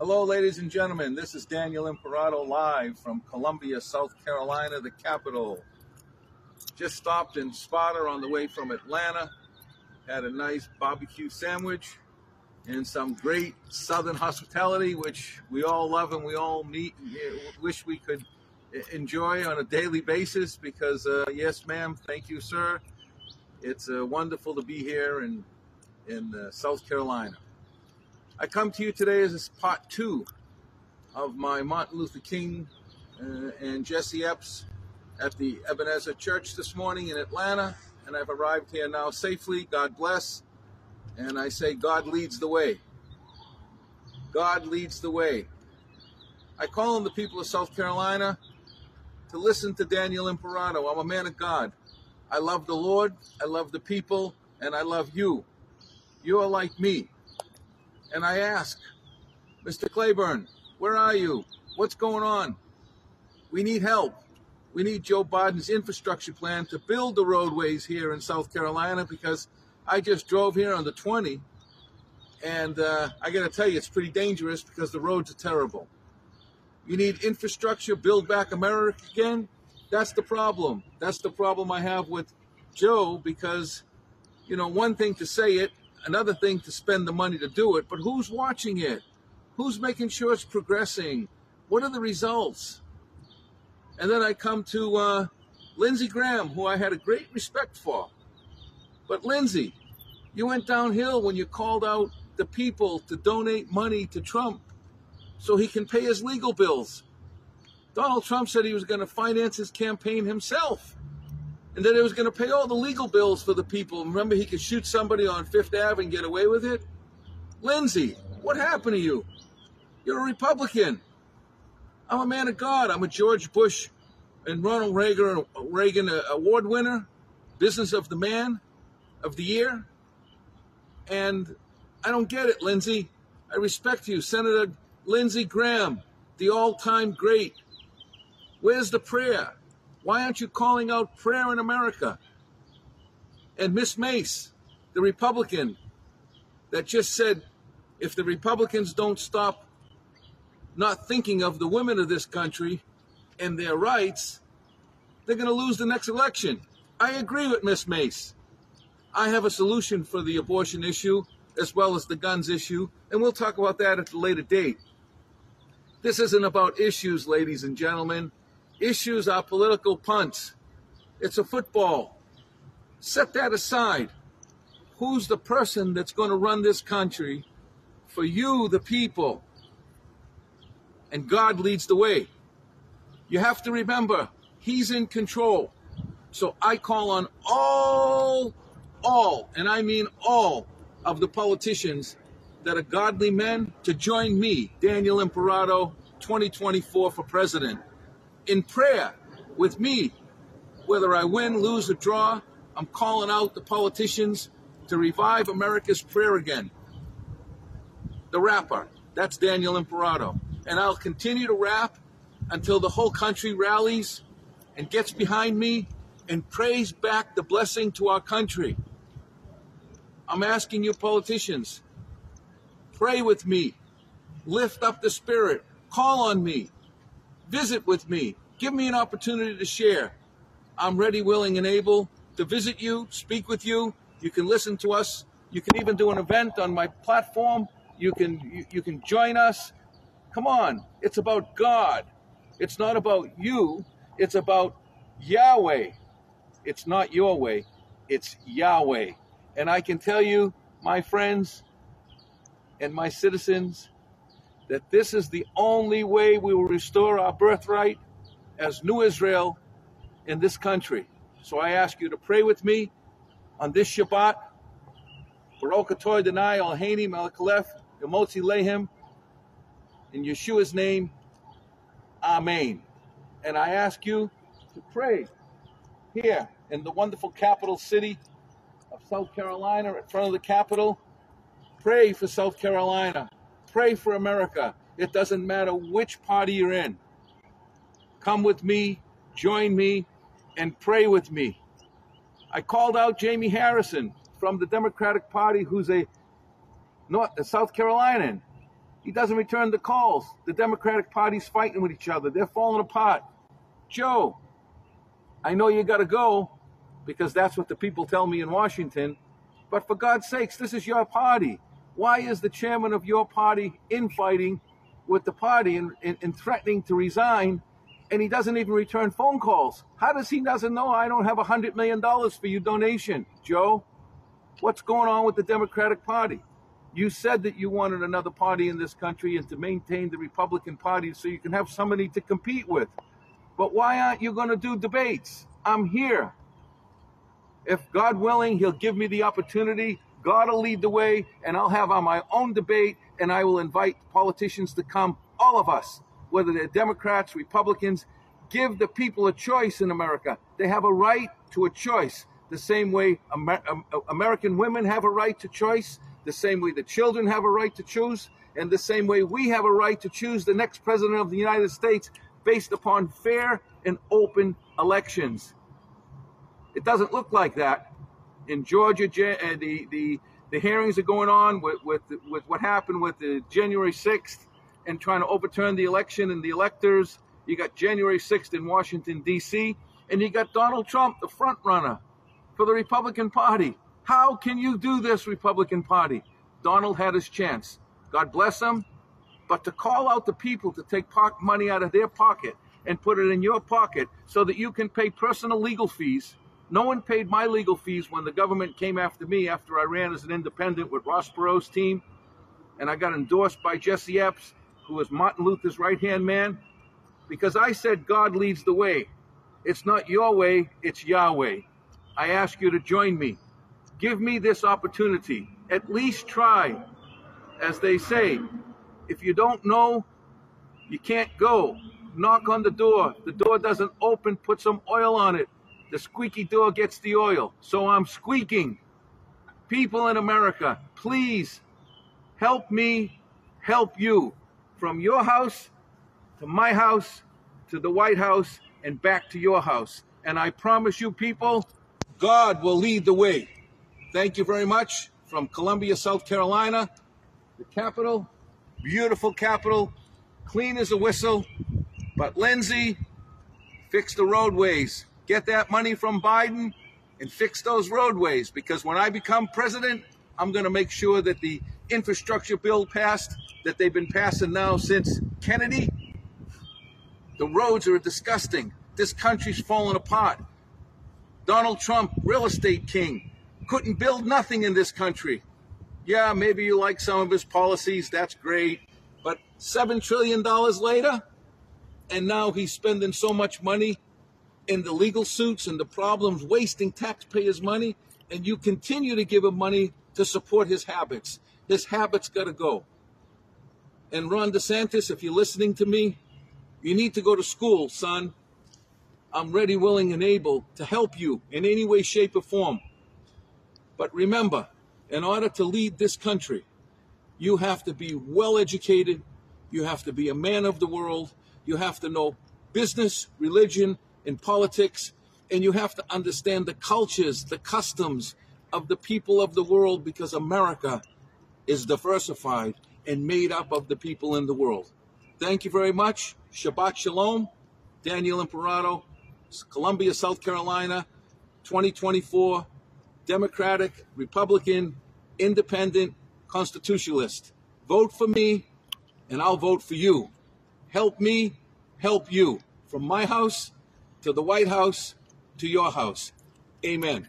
Hello, ladies and gentlemen. This is Daniel Imperato live from Columbia, South Carolina, the capital. Just stopped in Sparta on the way from Atlanta. Had a nice barbecue sandwich and some great Southern hospitality, which we all love and we all. Wish we could enjoy on a daily basis because, uh, yes, ma'am, thank you, sir. It's uh, wonderful to be here in, in uh, South Carolina. I come to you today as part two of my Martin Luther King uh, and Jesse Epps at the Ebenezer Church this morning in Atlanta, and I've arrived here now safely. God bless. And I say, God leads the way. God leads the way. I call on the people of South Carolina to listen to Daniel Imperato. I'm a man of God. I love the Lord, I love the people, and I love you. You are like me. And I ask, Mr. Claiborne, where are you? What's going on? We need help. We need Joe Biden's infrastructure plan to build the roadways here in South Carolina because I just drove here on the 20, and uh, I got to tell you, it's pretty dangerous because the roads are terrible. You need infrastructure, build back America again. That's the problem. That's the problem I have with Joe because, you know, one thing to say it, another thing to spend the money to do it, but who's watching it? Who's making sure it's progressing? What are the results? And then I come to uh, Lindsey Graham, who I had a great respect for. But Lindsey, you went downhill when you called out the people to donate money to Trump so he can pay his legal bills. Donald Trump said he was going to finance his campaign himself and that he was going to pay all the legal bills for the people. Remember, he could shoot somebody on Fifth Ave and get away with it? Lindsey, what happened to you? You're a Republican. I'm a man of God. I'm a George Bush and Ronald Reagan, Reagan uh, award winner, Business of the Man of the Year. And I don't get it, Lindsey. I respect you, Senator Lindsey Graham, the all time great. Where's the prayer? Why aren't you calling out prayer in America? And Miss Mace, the Republican, that just said if the Republicans don't stop not thinking of the women of this country and their rights, they're going to lose the next election. I agree with Miss Mace. I have a solution for the abortion issue as well as the guns issue, and we'll talk about that at a later date. This isn't about issues, ladies and gentlemen. Issues are political punts. It's a football. Set that aside. Who's the person that's going to run this country for you, the people? And God leads the way. You have to remember, He's in control. So I call on all, all, and I mean all of the politicians that are godly men to join me, Daniel Imperato, 2024 for president in prayer with me. Whether I win, lose, or draw, I'm calling out the politicians to revive America's prayer again. The rapper, that's Daniel Imperato. And I'll continue to rap until the whole country rallies and gets behind me and prays back the blessing to our country. I'm asking you, politicians, pray with me, lift up the spirit, call on me, Visit with me. Give me an opportunity to share. I'm ready, willing, and able to visit you, speak with you. You can listen to us. You can even do an event on my platform. You can you, you can join us. Come on. It's about God. It's not about you. It's about Yahweh. It's not your way. It's Yahweh. And I can tell you, my friends and my citizens, that this is the only way we will restore our birthright as New Israel in this country. So I ask you to pray with me on this Shabbat. Baruch atah Adonai Eloheinu melech haleph yemotzi lehem. In Yeshua's name, Amen. And I ask you to pray here in the wonderful capital city of South Carolina, in front of the Capitol. Pray for South Carolina. Pray for America. It doesn't matter which party you're in. Come with me, join me, and pray with me. I called out Jamie Harrison from the Democratic Party, who's a North, a South Carolinian. He doesn't return the calls. The Democratic Party's fighting with each other. They're falling apart. Joe, I know you got to go because that's what the people tell me in Washington. But for God's sakes, this is your party. Why is the chairman of your party infighting with the party and, and, and threatening to resign and he doesn't even return phone calls. How does he doesn't know I don't have a hundred million dollars for your donation, Joe? What's going on with the Democratic Party? You said that you wanted another party in this country and to maintain the Republican Party so you can have somebody to compete with. But why aren't you going to do debates? I'm here. If God willing, He'll give me the opportunity. God will lead the way, and I'll have on my own debate, and I will invite politicians to come, all of us, whether they're Democrats, Republicans, give the people a choice in America. They have a right to a choice, the same way Amer- um, uh, American women have a right to choice, the same way the children have a right to choose, and the same way we have a right to choose the next president of the United States based upon fair and open elections. It doesn't look like that. In Georgia, uh, the, the, the hearings are going on with, with, with what happened with the January 6th and trying to overturn the election and the electors. You got January 6th in Washington, D.C., and you got Donald Trump, the front runner for the Republican Party. How can you do this, Republican Party? Donald had his chance. God bless him. But to call out the people to take money out of their pocket and put it in your pocket so that you can pay personal legal fees. No one paid my legal fees when the government came after me after I ran as an independent with Ross Perot's team. And I got endorsed by Jesse Epps who was Martin Luther's right hand man, because I said God leads the way. It's not your way, it's Yahweh. I ask you to join me. Give me this opportunity. At least try. As they say, if you don't know, you can't go. Knock on the door. The door doesn't open, put some oil on it. The squeaky door gets the oil. So I'm squeaking. People in America, please help me help you from your house to my house to the White House and back to your house. And I promise you, people, God will lead the way. Thank you very much from Columbia, South Carolina, the capital, beautiful capital, clean as a whistle. But Lindsey, fix the roadways. Get that money from Biden and fix those roadways because when I become president, I'm going to make sure that the infrastructure bill passed that they've been passing now since Kennedy. The roads are disgusting. This country's falling apart. Donald Trump, real estate king, couldn't build nothing in this country. Yeah, maybe you like some of his policies, that's great. But $7 trillion later, and now he's spending so much money in the legal suits and the problems, wasting taxpayers' money, and you continue to give him money to support his habits. His habits got to go. And Ron DeSantis, if you're listening to me, you need to go to school, son. I'm ready, willing, and able to help you in any way, shape, or form. But remember, in order to lead this country, you have to be well educated, you have to be a man of the world, you have to know business, religion, and politics, and you have to understand the cultures, the customs of the people of the world because America is diversified and made up of the people in the world. Thank you very much. Shabbat Shalom. Daniel Imperato, Columbia, South Carolina, 2024, Democratic, Republican, Independent, Constitutionalist. Vote for me, and I'll vote for you. Help me, help you. From my house to the White House to your house. Amen.